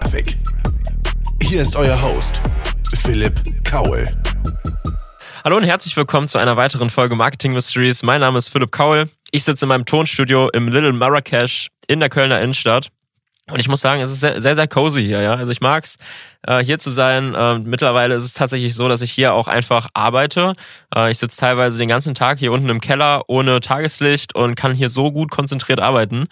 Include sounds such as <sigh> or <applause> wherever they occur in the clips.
Traffic. Hier ist euer Host, Philipp Kaul. Hallo und herzlich willkommen zu einer weiteren Folge Marketing Mysteries. Mein Name ist Philipp Kaul. Ich sitze in meinem Tonstudio im Little Marrakesch in der Kölner Innenstadt. Und ich muss sagen, es ist sehr, sehr, sehr cozy hier, ja. Also ich mag's, äh, hier zu sein. Äh, mittlerweile ist es tatsächlich so, dass ich hier auch einfach arbeite. Äh, ich sitze teilweise den ganzen Tag hier unten im Keller ohne Tageslicht und kann hier so gut konzentriert arbeiten.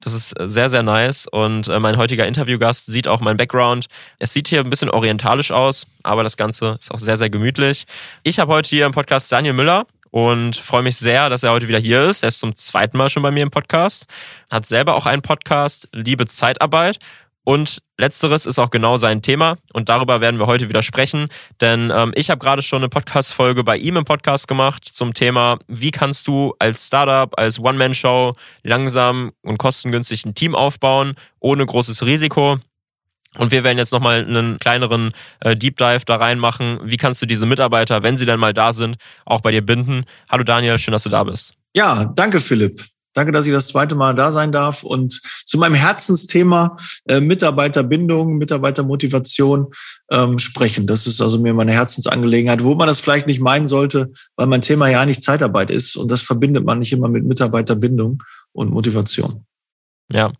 Das ist sehr, sehr nice. Und äh, mein heutiger Interviewgast sieht auch mein Background. Es sieht hier ein bisschen orientalisch aus, aber das Ganze ist auch sehr, sehr gemütlich. Ich habe heute hier im Podcast Daniel Müller und freue mich sehr, dass er heute wieder hier ist. Er ist zum zweiten Mal schon bei mir im Podcast, hat selber auch einen Podcast, Liebe Zeitarbeit. Und letzteres ist auch genau sein Thema und darüber werden wir heute wieder sprechen, denn ähm, ich habe gerade schon eine Podcast-Folge bei ihm im Podcast gemacht zum Thema, wie kannst du als Startup, als One-Man-Show langsam und kostengünstig ein Team aufbauen, ohne großes Risiko. Und wir werden jetzt nochmal einen kleineren äh, Deep Dive da reinmachen. Wie kannst du diese Mitarbeiter, wenn sie dann mal da sind, auch bei dir binden? Hallo Daniel, schön, dass du da bist. Ja, danke Philipp. Danke, dass ich das zweite Mal da sein darf und zu meinem Herzensthema äh, Mitarbeiterbindung, Mitarbeitermotivation ähm, sprechen. Das ist also mir meine Herzensangelegenheit, wo man das vielleicht nicht meinen sollte, weil mein Thema ja nicht Zeitarbeit ist und das verbindet man nicht immer mit Mitarbeiterbindung und Motivation. Ja,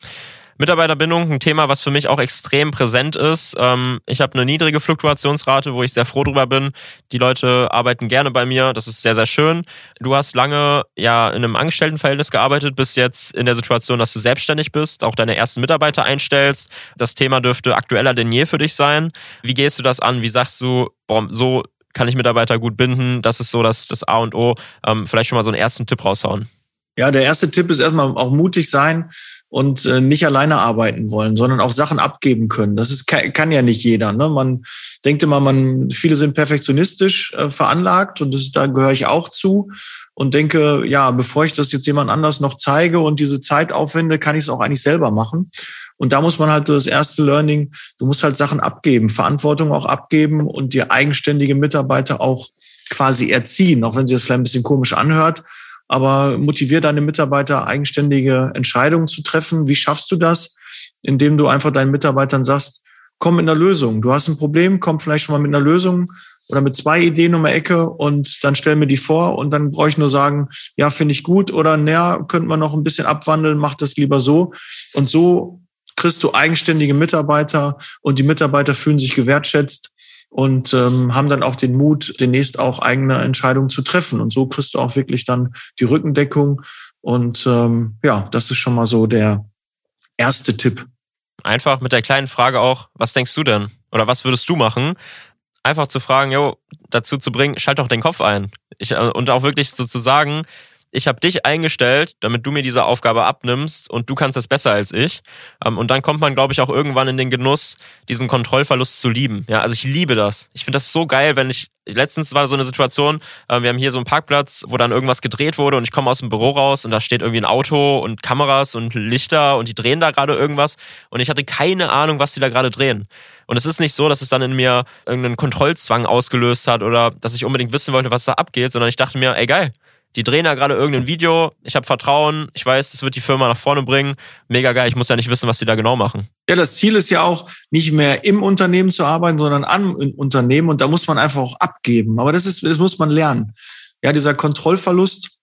Mitarbeiterbindung, ein Thema, was für mich auch extrem präsent ist. Ähm, ich habe eine niedrige Fluktuationsrate, wo ich sehr froh drüber bin. Die Leute arbeiten gerne bei mir, das ist sehr, sehr schön. Du hast lange ja in einem Angestelltenverhältnis gearbeitet, bist jetzt in der Situation, dass du selbstständig bist, auch deine ersten Mitarbeiter einstellst. Das Thema dürfte aktueller denn je für dich sein. Wie gehst du das an? Wie sagst du, boah, so kann ich Mitarbeiter gut binden? Das ist so das, das A und O. Ähm, vielleicht schon mal so einen ersten Tipp raushauen. Ja, der erste Tipp ist erstmal auch mutig sein und äh, nicht alleine arbeiten wollen, sondern auch Sachen abgeben können. Das ist, kann, ja nicht jeder. Ne? Man denkt immer, man, viele sind perfektionistisch äh, veranlagt und das, da gehöre ich auch zu und denke, ja, bevor ich das jetzt jemand anders noch zeige und diese Zeit aufwende, kann ich es auch eigentlich selber machen. Und da muss man halt das erste Learning, du musst halt Sachen abgeben, Verantwortung auch abgeben und dir eigenständige Mitarbeiter auch quasi erziehen, auch wenn sie das vielleicht ein bisschen komisch anhört aber motivier deine Mitarbeiter, eigenständige Entscheidungen zu treffen. Wie schaffst du das? Indem du einfach deinen Mitarbeitern sagst, komm mit einer Lösung. Du hast ein Problem, komm vielleicht schon mal mit einer Lösung oder mit zwei Ideen um die Ecke und dann stell mir die vor und dann brauche ich nur sagen, ja, finde ich gut oder naja, könnte man noch ein bisschen abwandeln, mach das lieber so. Und so kriegst du eigenständige Mitarbeiter und die Mitarbeiter fühlen sich gewertschätzt und ähm, haben dann auch den Mut, demnächst auch eigene Entscheidungen zu treffen. Und so kriegst du auch wirklich dann die Rückendeckung. Und ähm, ja, das ist schon mal so der erste Tipp. Einfach mit der kleinen Frage auch, was denkst du denn? Oder was würdest du machen? Einfach zu fragen, jo, dazu zu bringen, schalt doch den Kopf ein. Ich, äh, und auch wirklich so zu sagen, ich habe dich eingestellt, damit du mir diese Aufgabe abnimmst und du kannst das besser als ich. Ähm, und dann kommt man, glaube ich, auch irgendwann in den Genuss, diesen Kontrollverlust zu lieben. Ja, also ich liebe das. Ich finde das so geil, wenn ich letztens war so eine Situation, äh, wir haben hier so einen Parkplatz, wo dann irgendwas gedreht wurde und ich komme aus dem Büro raus und da steht irgendwie ein Auto und Kameras und Lichter und die drehen da gerade irgendwas und ich hatte keine Ahnung, was die da gerade drehen. Und es ist nicht so, dass es dann in mir irgendeinen Kontrollzwang ausgelöst hat oder dass ich unbedingt wissen wollte, was da abgeht, sondern ich dachte mir, ey geil, die drehen da gerade irgendein Video, ich habe Vertrauen, ich weiß, das wird die Firma nach vorne bringen. Mega geil, ich muss ja nicht wissen, was die da genau machen. Ja, das Ziel ist ja auch, nicht mehr im Unternehmen zu arbeiten, sondern am Unternehmen und da muss man einfach auch abgeben. Aber das ist, das muss man lernen. Ja, dieser Kontrollverlust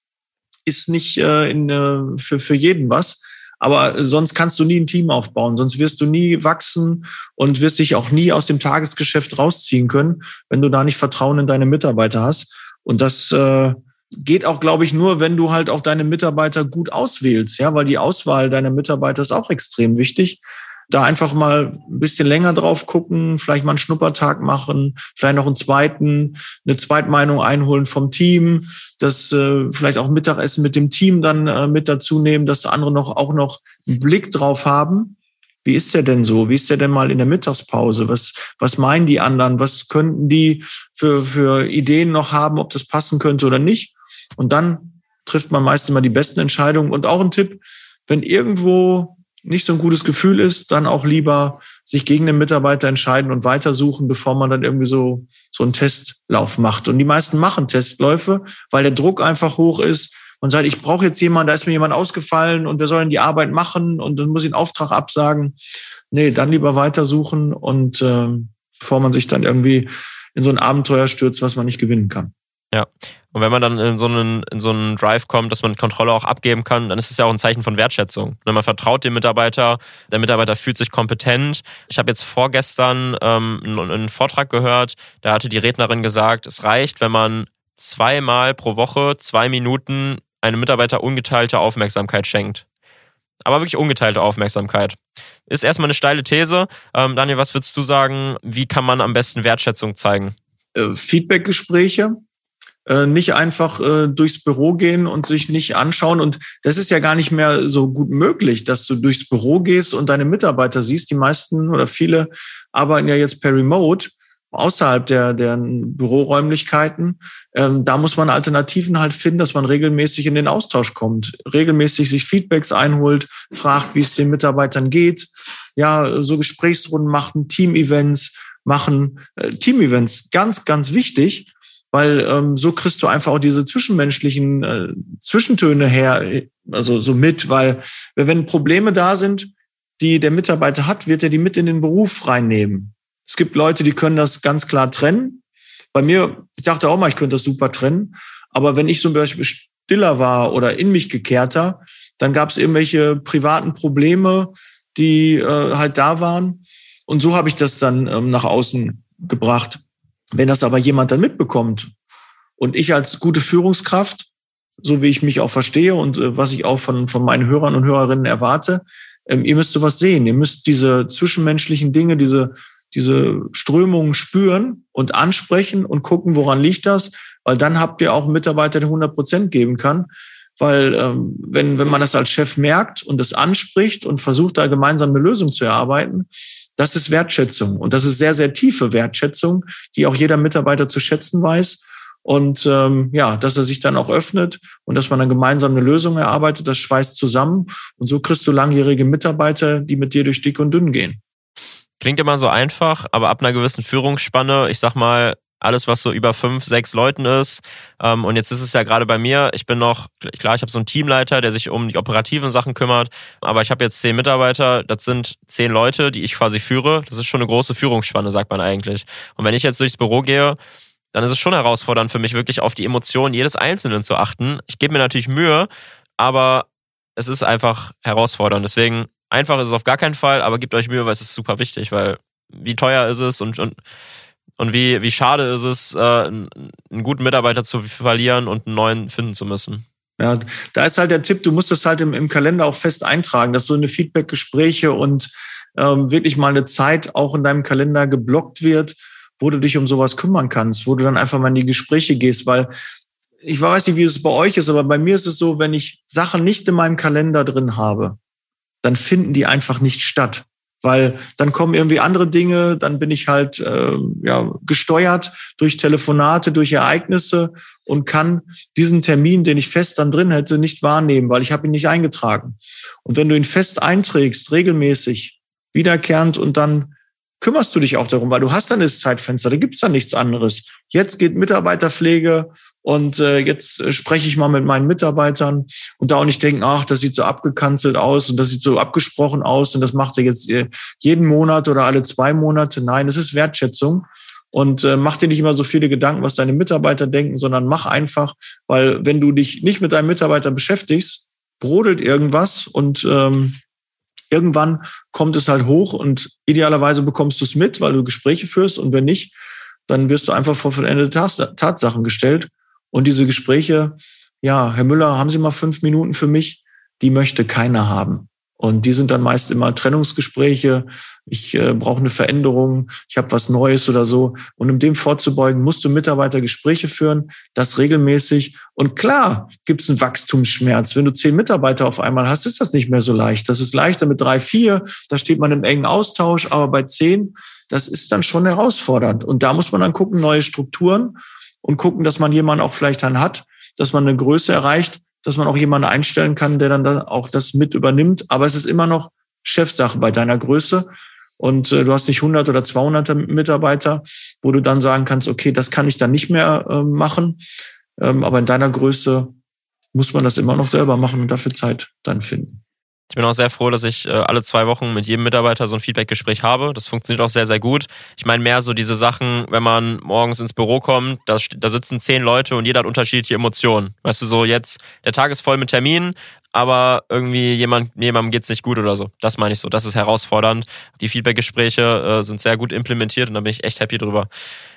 ist nicht äh, in, äh, für, für jeden was. Aber sonst kannst du nie ein Team aufbauen, sonst wirst du nie wachsen und wirst dich auch nie aus dem Tagesgeschäft rausziehen können, wenn du da nicht Vertrauen in deine Mitarbeiter hast. Und das äh, geht auch, glaube ich, nur, wenn du halt auch deine Mitarbeiter gut auswählst, ja, weil die Auswahl deiner Mitarbeiter ist auch extrem wichtig. Da einfach mal ein bisschen länger drauf gucken, vielleicht mal einen Schnuppertag machen, vielleicht noch einen zweiten, eine Zweitmeinung einholen vom Team, das äh, vielleicht auch Mittagessen mit dem Team dann äh, mit dazu nehmen, dass andere noch auch noch einen Blick drauf haben. Wie ist der denn so? Wie ist der denn mal in der Mittagspause? Was, was meinen die anderen? Was könnten die für, für Ideen noch haben, ob das passen könnte oder nicht? Und dann trifft man meist immer die besten Entscheidungen. Und auch ein Tipp, wenn irgendwo nicht so ein gutes Gefühl ist, dann auch lieber sich gegen den Mitarbeiter entscheiden und weitersuchen, bevor man dann irgendwie so, so einen Testlauf macht. Und die meisten machen Testläufe, weil der Druck einfach hoch ist, Man sagt, ich brauche jetzt jemanden, da ist mir jemand ausgefallen und wir sollen die Arbeit machen und dann muss ich einen Auftrag absagen. Nee, dann lieber weitersuchen und äh, bevor man sich dann irgendwie in so ein Abenteuer stürzt, was man nicht gewinnen kann. Ja. Und wenn man dann in so einen, in so einen Drive kommt, dass man Kontrolle auch abgeben kann, dann ist es ja auch ein Zeichen von Wertschätzung. Wenn man vertraut dem Mitarbeiter, der Mitarbeiter fühlt sich kompetent. Ich habe jetzt vorgestern ähm, einen Vortrag gehört, da hatte die Rednerin gesagt, es reicht, wenn man zweimal pro Woche zwei Minuten einem Mitarbeiter ungeteilte Aufmerksamkeit schenkt. Aber wirklich ungeteilte Aufmerksamkeit. Ist erstmal eine steile These. Ähm, Daniel, was würdest du sagen? Wie kann man am besten Wertschätzung zeigen? Äh, Feedbackgespräche, äh, nicht einfach äh, durchs Büro gehen und sich nicht anschauen. Und das ist ja gar nicht mehr so gut möglich, dass du durchs Büro gehst und deine Mitarbeiter siehst. Die meisten oder viele arbeiten ja jetzt per Remote außerhalb der, der Büroräumlichkeiten. Ähm, da muss man Alternativen halt finden, dass man regelmäßig in den Austausch kommt, regelmäßig sich Feedbacks einholt, fragt, wie es den Mitarbeitern geht. Ja, so Gesprächsrunden machen, Team-Events machen. Äh, Team-Events, ganz, ganz wichtig weil ähm, so kriegst du einfach auch diese zwischenmenschlichen äh, Zwischentöne her, also so mit, weil wenn Probleme da sind, die der Mitarbeiter hat, wird er die mit in den Beruf reinnehmen. Es gibt Leute, die können das ganz klar trennen. Bei mir, ich dachte auch mal, ich könnte das super trennen, aber wenn ich zum Beispiel stiller war oder in mich gekehrter, dann gab es irgendwelche privaten Probleme, die äh, halt da waren. Und so habe ich das dann ähm, nach außen gebracht. Wenn das aber jemand dann mitbekommt und ich als gute Führungskraft, so wie ich mich auch verstehe und äh, was ich auch von, von meinen Hörern und Hörerinnen erwarte, ähm, ihr müsst sowas sehen. Ihr müsst diese zwischenmenschlichen Dinge, diese, diese Strömungen spüren und ansprechen und gucken, woran liegt das, weil dann habt ihr auch einen Mitarbeiter, der 100 Prozent geben kann. Weil ähm, wenn, wenn man das als Chef merkt und das anspricht und versucht, da gemeinsam eine Lösung zu erarbeiten, das ist Wertschätzung. Und das ist sehr, sehr tiefe Wertschätzung, die auch jeder Mitarbeiter zu schätzen weiß. Und ähm, ja, dass er sich dann auch öffnet und dass man dann gemeinsam eine Lösung erarbeitet, das schweißt zusammen. Und so kriegst du langjährige Mitarbeiter, die mit dir durch dick und dünn gehen. Klingt immer so einfach, aber ab einer gewissen Führungsspanne, ich sag mal, alles, was so über fünf, sechs Leuten ist. Ähm, und jetzt ist es ja gerade bei mir, ich bin noch, klar, ich habe so einen Teamleiter, der sich um die operativen Sachen kümmert, aber ich habe jetzt zehn Mitarbeiter, das sind zehn Leute, die ich quasi führe. Das ist schon eine große Führungsspanne, sagt man eigentlich. Und wenn ich jetzt durchs Büro gehe, dann ist es schon herausfordernd für mich, wirklich auf die Emotionen jedes Einzelnen zu achten. Ich gebe mir natürlich Mühe, aber es ist einfach herausfordernd. Deswegen, einfach ist es auf gar keinen Fall, aber gebt euch Mühe, weil es ist super wichtig, weil wie teuer ist es und, und und wie, wie schade ist es, äh, einen guten Mitarbeiter zu verlieren und einen neuen finden zu müssen. Ja, da ist halt der Tipp, du musst das halt im, im Kalender auch fest eintragen, dass so eine Feedback-Gespräche und ähm, wirklich mal eine Zeit auch in deinem Kalender geblockt wird, wo du dich um sowas kümmern kannst, wo du dann einfach mal in die Gespräche gehst, weil ich weiß nicht, wie es bei euch ist, aber bei mir ist es so, wenn ich Sachen nicht in meinem Kalender drin habe, dann finden die einfach nicht statt weil dann kommen irgendwie andere Dinge, dann bin ich halt äh, ja, gesteuert durch Telefonate, durch Ereignisse und kann diesen Termin, den ich fest dann drin hätte, nicht wahrnehmen, weil ich habe ihn nicht eingetragen. Und wenn du ihn fest einträgst, regelmäßig, wiederkehrend und dann kümmerst du dich auch darum, weil du hast dann das Zeitfenster, da gibt's dann nichts anderes. Jetzt geht Mitarbeiterpflege und äh, jetzt äh, spreche ich mal mit meinen Mitarbeitern und da auch nicht denken, ach, das sieht so abgekanzelt aus und das sieht so abgesprochen aus und das macht er jetzt äh, jeden Monat oder alle zwei Monate. Nein, es ist Wertschätzung. Und äh, mach dir nicht immer so viele Gedanken, was deine Mitarbeiter denken, sondern mach einfach, weil wenn du dich nicht mit deinem Mitarbeiter beschäftigst, brodelt irgendwas und ähm, irgendwann kommt es halt hoch und idealerweise bekommst du es mit, weil du Gespräche führst und wenn nicht, dann wirst du einfach vor vollendete Tatsachen gestellt und diese Gespräche, ja, Herr Müller, haben Sie mal fünf Minuten für mich? Die möchte keiner haben. Und die sind dann meist immer Trennungsgespräche. Ich äh, brauche eine Veränderung, ich habe was Neues oder so. Und um dem vorzubeugen, musst du Mitarbeiter Gespräche führen, das regelmäßig. Und klar gibt es einen Wachstumsschmerz. Wenn du zehn Mitarbeiter auf einmal hast, ist das nicht mehr so leicht. Das ist leichter mit drei, vier. Da steht man im engen Austausch. Aber bei zehn, das ist dann schon herausfordernd. Und da muss man dann gucken, neue Strukturen und gucken, dass man jemanden auch vielleicht dann hat, dass man eine Größe erreicht, dass man auch jemanden einstellen kann, der dann da auch das mit übernimmt. Aber es ist immer noch Chefsache bei deiner Größe. Und äh, du hast nicht 100 oder 200 Mitarbeiter, wo du dann sagen kannst, okay, das kann ich dann nicht mehr äh, machen. Ähm, aber in deiner Größe muss man das immer noch selber machen und dafür Zeit dann finden. Ich bin auch sehr froh, dass ich äh, alle zwei Wochen mit jedem Mitarbeiter so ein Feedbackgespräch habe. Das funktioniert auch sehr, sehr gut. Ich meine mehr so diese Sachen, wenn man morgens ins Büro kommt, da, da sitzen zehn Leute und jeder hat unterschiedliche Emotionen. Weißt du, so jetzt, der Tag ist voll mit Terminen, aber irgendwie jemand, jemandem geht's nicht gut oder so. Das meine ich so. Das ist herausfordernd. Die Feedbackgespräche äh, sind sehr gut implementiert und da bin ich echt happy drüber.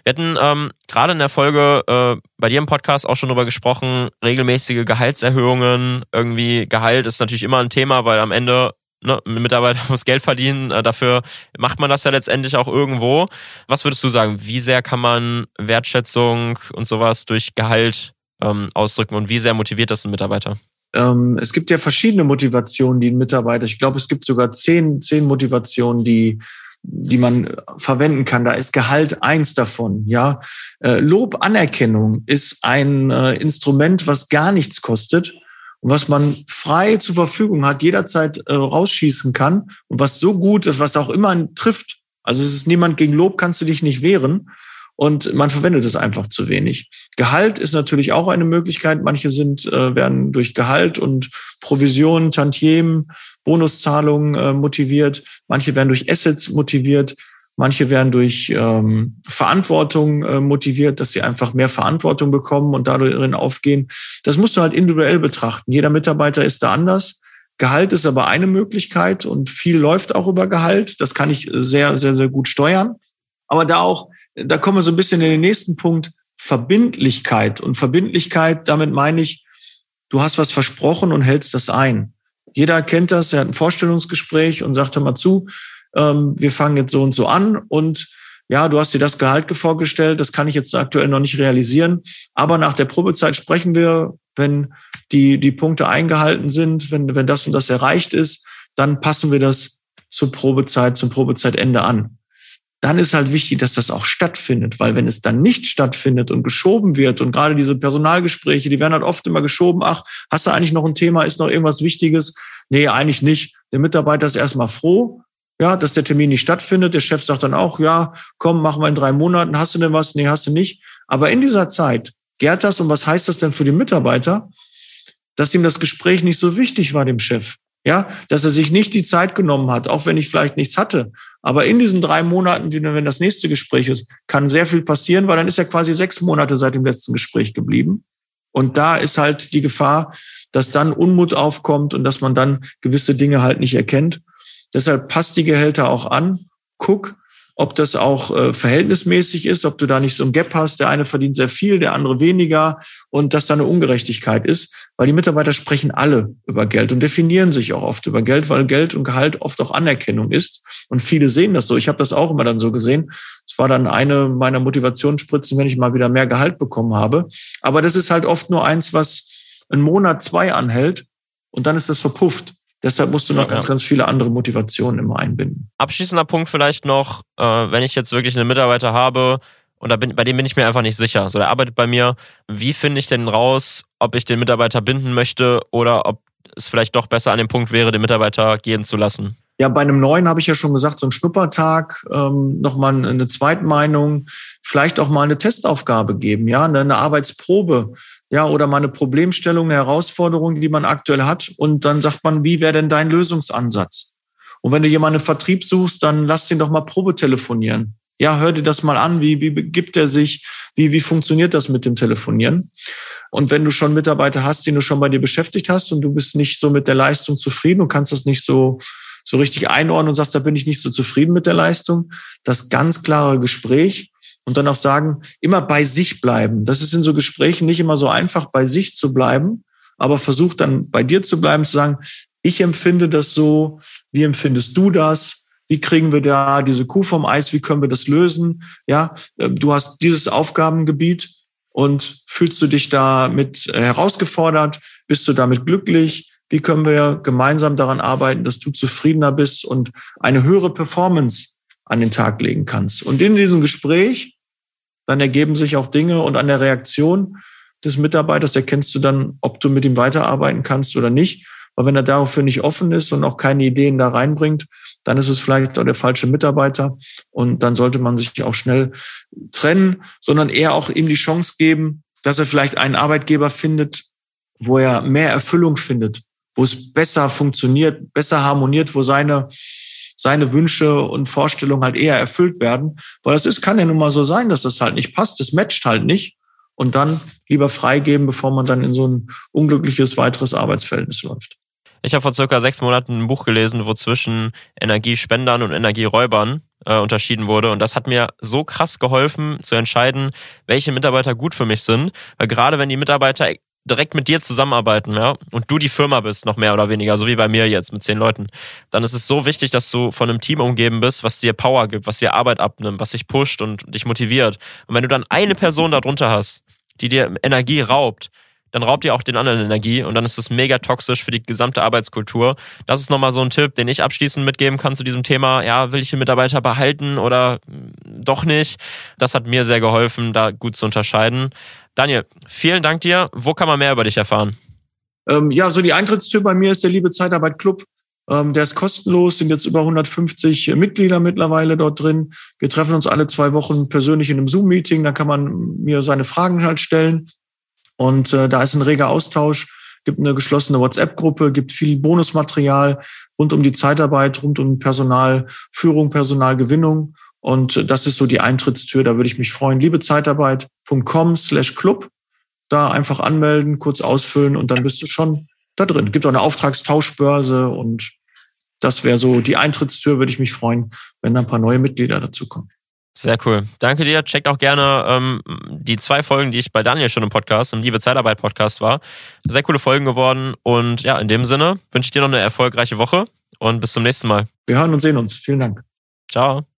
Wir hatten ähm, gerade in der Folge äh, bei dir im Podcast auch schon drüber gesprochen, regelmäßige Gehaltserhöhungen. Irgendwie Gehalt ist natürlich immer ein Thema, weil am Ende ne, ein Mitarbeiter <laughs> muss Geld verdienen. Äh, dafür macht man das ja letztendlich auch irgendwo. Was würdest du sagen? Wie sehr kann man Wertschätzung und sowas durch Gehalt ähm, ausdrücken und wie sehr motiviert das ein Mitarbeiter? Ähm, es gibt ja verschiedene Motivationen, die ein Mitarbeiter, ich glaube, es gibt sogar zehn, zehn Motivationen, die, die man verwenden kann. Da ist Gehalt eins davon, ja. Äh, Lob, Anerkennung ist ein äh, Instrument, was gar nichts kostet und was man frei zur Verfügung hat, jederzeit äh, rausschießen kann und was so gut ist, was auch immer trifft. Also es ist niemand gegen Lob, kannst du dich nicht wehren und man verwendet es einfach zu wenig. Gehalt ist natürlich auch eine Möglichkeit. Manche sind, äh, werden durch Gehalt und Provisionen, Tantiemen, Bonuszahlungen äh, motiviert. Manche werden durch Assets motiviert. Manche werden durch ähm, Verantwortung äh, motiviert, dass sie einfach mehr Verantwortung bekommen und dadurch aufgehen. Das musst du halt individuell betrachten. Jeder Mitarbeiter ist da anders. Gehalt ist aber eine Möglichkeit und viel läuft auch über Gehalt. Das kann ich sehr, sehr, sehr gut steuern. Aber da auch da kommen wir so ein bisschen in den nächsten Punkt, Verbindlichkeit. Und Verbindlichkeit, damit meine ich, du hast was versprochen und hältst das ein. Jeder kennt das, er hat ein Vorstellungsgespräch und sagt, hör mal zu, ähm, wir fangen jetzt so und so an und ja, du hast dir das Gehalt vorgestellt, das kann ich jetzt aktuell noch nicht realisieren. Aber nach der Probezeit sprechen wir, wenn die, die Punkte eingehalten sind, wenn, wenn das und das erreicht ist, dann passen wir das zur Probezeit, zum Probezeitende an dann ist halt wichtig, dass das auch stattfindet, weil wenn es dann nicht stattfindet und geschoben wird und gerade diese Personalgespräche, die werden halt oft immer geschoben, ach, hast du eigentlich noch ein Thema, ist noch irgendwas Wichtiges? Nee, eigentlich nicht. Der Mitarbeiter ist erstmal froh, ja, dass der Termin nicht stattfindet. Der Chef sagt dann auch, ja, komm, machen wir in drei Monaten, hast du denn was? Nee, hast du nicht. Aber in dieser Zeit gärt das und was heißt das denn für den Mitarbeiter? Dass ihm das Gespräch nicht so wichtig war, dem Chef. Ja, dass er sich nicht die Zeit genommen hat, auch wenn ich vielleicht nichts hatte. Aber in diesen drei Monaten, wenn das nächste Gespräch ist, kann sehr viel passieren, weil dann ist er quasi sechs Monate seit dem letzten Gespräch geblieben. Und da ist halt die Gefahr, dass dann Unmut aufkommt und dass man dann gewisse Dinge halt nicht erkennt. Deshalb passt die Gehälter auch an. Guck, ob das auch äh, verhältnismäßig ist, ob du da nicht so ein Gap hast, der eine verdient sehr viel, der andere weniger und dass da eine Ungerechtigkeit ist, weil die Mitarbeiter sprechen alle über Geld und definieren sich auch oft über Geld, weil Geld und Gehalt oft auch Anerkennung ist und viele sehen das so. Ich habe das auch immer dann so gesehen. Es war dann eine meiner Motivationsspritzen, wenn ich mal wieder mehr Gehalt bekommen habe. Aber das ist halt oft nur eins, was einen Monat, zwei anhält und dann ist das verpufft. Deshalb musst du noch ja, ganz, ganz viele andere Motivationen immer einbinden. Abschließender Punkt vielleicht noch, äh, wenn ich jetzt wirklich einen Mitarbeiter habe und da bin, bei dem bin ich mir einfach nicht sicher. So, der arbeitet bei mir. Wie finde ich denn raus, ob ich den Mitarbeiter binden möchte oder ob es vielleicht doch besser an dem Punkt wäre, den Mitarbeiter gehen zu lassen? Ja, bei einem neuen habe ich ja schon gesagt, so ein Schnuppertag, ähm, nochmal eine Zweitmeinung, vielleicht auch mal eine Testaufgabe geben, ja, eine Arbeitsprobe ja, oder mal eine Problemstellung, eine Herausforderung, die man aktuell hat. Und dann sagt man, wie wäre denn dein Lösungsansatz? Und wenn du jemanden Vertrieb suchst, dann lass ihn doch mal Probe telefonieren. Ja, hör dir das mal an. Wie, wie gibt er sich? Wie, wie funktioniert das mit dem Telefonieren? Und wenn du schon Mitarbeiter hast, die du schon bei dir beschäftigt hast und du bist nicht so mit der Leistung zufrieden und kannst das nicht so, so richtig einordnen und sagst, da bin ich nicht so zufrieden mit der Leistung, das ganz klare Gespräch und dann auch sagen, immer bei sich bleiben. Das ist in so Gesprächen nicht immer so einfach, bei sich zu bleiben, aber versuch dann bei dir zu bleiben, zu sagen, ich empfinde das so, wie empfindest du das? Wie kriegen wir da diese Kuh vom Eis? Wie können wir das lösen? Ja, äh, du hast dieses Aufgabengebiet und fühlst du dich damit herausgefordert? Bist du damit glücklich? Wie können wir gemeinsam daran arbeiten, dass du zufriedener bist und eine höhere Performance an den Tag legen kannst. Und in diesem Gespräch, dann ergeben sich auch Dinge und an der Reaktion des Mitarbeiters erkennst du dann, ob du mit ihm weiterarbeiten kannst oder nicht. Aber wenn er dafür nicht offen ist und auch keine Ideen da reinbringt, dann ist es vielleicht auch der falsche Mitarbeiter. Und dann sollte man sich auch schnell trennen, sondern eher auch ihm die Chance geben, dass er vielleicht einen Arbeitgeber findet, wo er mehr Erfüllung findet, wo es besser funktioniert, besser harmoniert, wo seine, seine Wünsche und Vorstellungen halt eher erfüllt werden. Weil das ist, kann ja nun mal so sein, dass das halt nicht passt, das matcht halt nicht. Und dann lieber freigeben, bevor man dann in so ein unglückliches weiteres Arbeitsverhältnis läuft. Ich habe vor circa sechs Monaten ein Buch gelesen, wo zwischen Energiespendern und Energieräubern äh, unterschieden wurde. Und das hat mir so krass geholfen zu entscheiden, welche Mitarbeiter gut für mich sind. Weil gerade wenn die Mitarbeiter direkt mit dir zusammenarbeiten, ja, und du die Firma bist, noch mehr oder weniger, so wie bei mir jetzt mit zehn Leuten, dann ist es so wichtig, dass du von einem Team umgeben bist, was dir Power gibt, was dir Arbeit abnimmt, was dich pusht und dich motiviert. Und wenn du dann eine Person darunter hast, die dir Energie raubt, dann raubt ihr auch den anderen Energie und dann ist das mega toxisch für die gesamte Arbeitskultur. Das ist nochmal so ein Tipp, den ich abschließend mitgeben kann zu diesem Thema. Ja, will ich den Mitarbeiter behalten oder doch nicht? Das hat mir sehr geholfen, da gut zu unterscheiden. Daniel, vielen Dank dir. Wo kann man mehr über dich erfahren? Ähm, ja, so die Eintrittstür bei mir ist der Liebe Zeitarbeit Club. Ähm, der ist kostenlos, sind jetzt über 150 Mitglieder mittlerweile dort drin. Wir treffen uns alle zwei Wochen persönlich in einem Zoom-Meeting. Da kann man mir seine Fragen halt stellen. Und äh, da ist ein reger Austausch, gibt eine geschlossene WhatsApp-Gruppe, gibt viel Bonusmaterial rund um die Zeitarbeit, rund um Personalführung, Personalgewinnung. Und das ist so die Eintrittstür, da würde ich mich freuen. Liebezeitarbeit.com slash club. Da einfach anmelden, kurz ausfüllen und dann bist du schon da drin. Gibt auch eine Auftragstauschbörse und das wäre so die Eintrittstür, würde ich mich freuen, wenn da ein paar neue Mitglieder dazukommen. Sehr cool. Danke dir. Checkt auch gerne ähm, die zwei Folgen, die ich bei Daniel schon im Podcast, im Liebe Zeitarbeit Podcast war. Sehr coole Folgen geworden. Und ja, in dem Sinne wünsche ich dir noch eine erfolgreiche Woche und bis zum nächsten Mal. Wir hören und sehen uns. Vielen Dank. Ciao.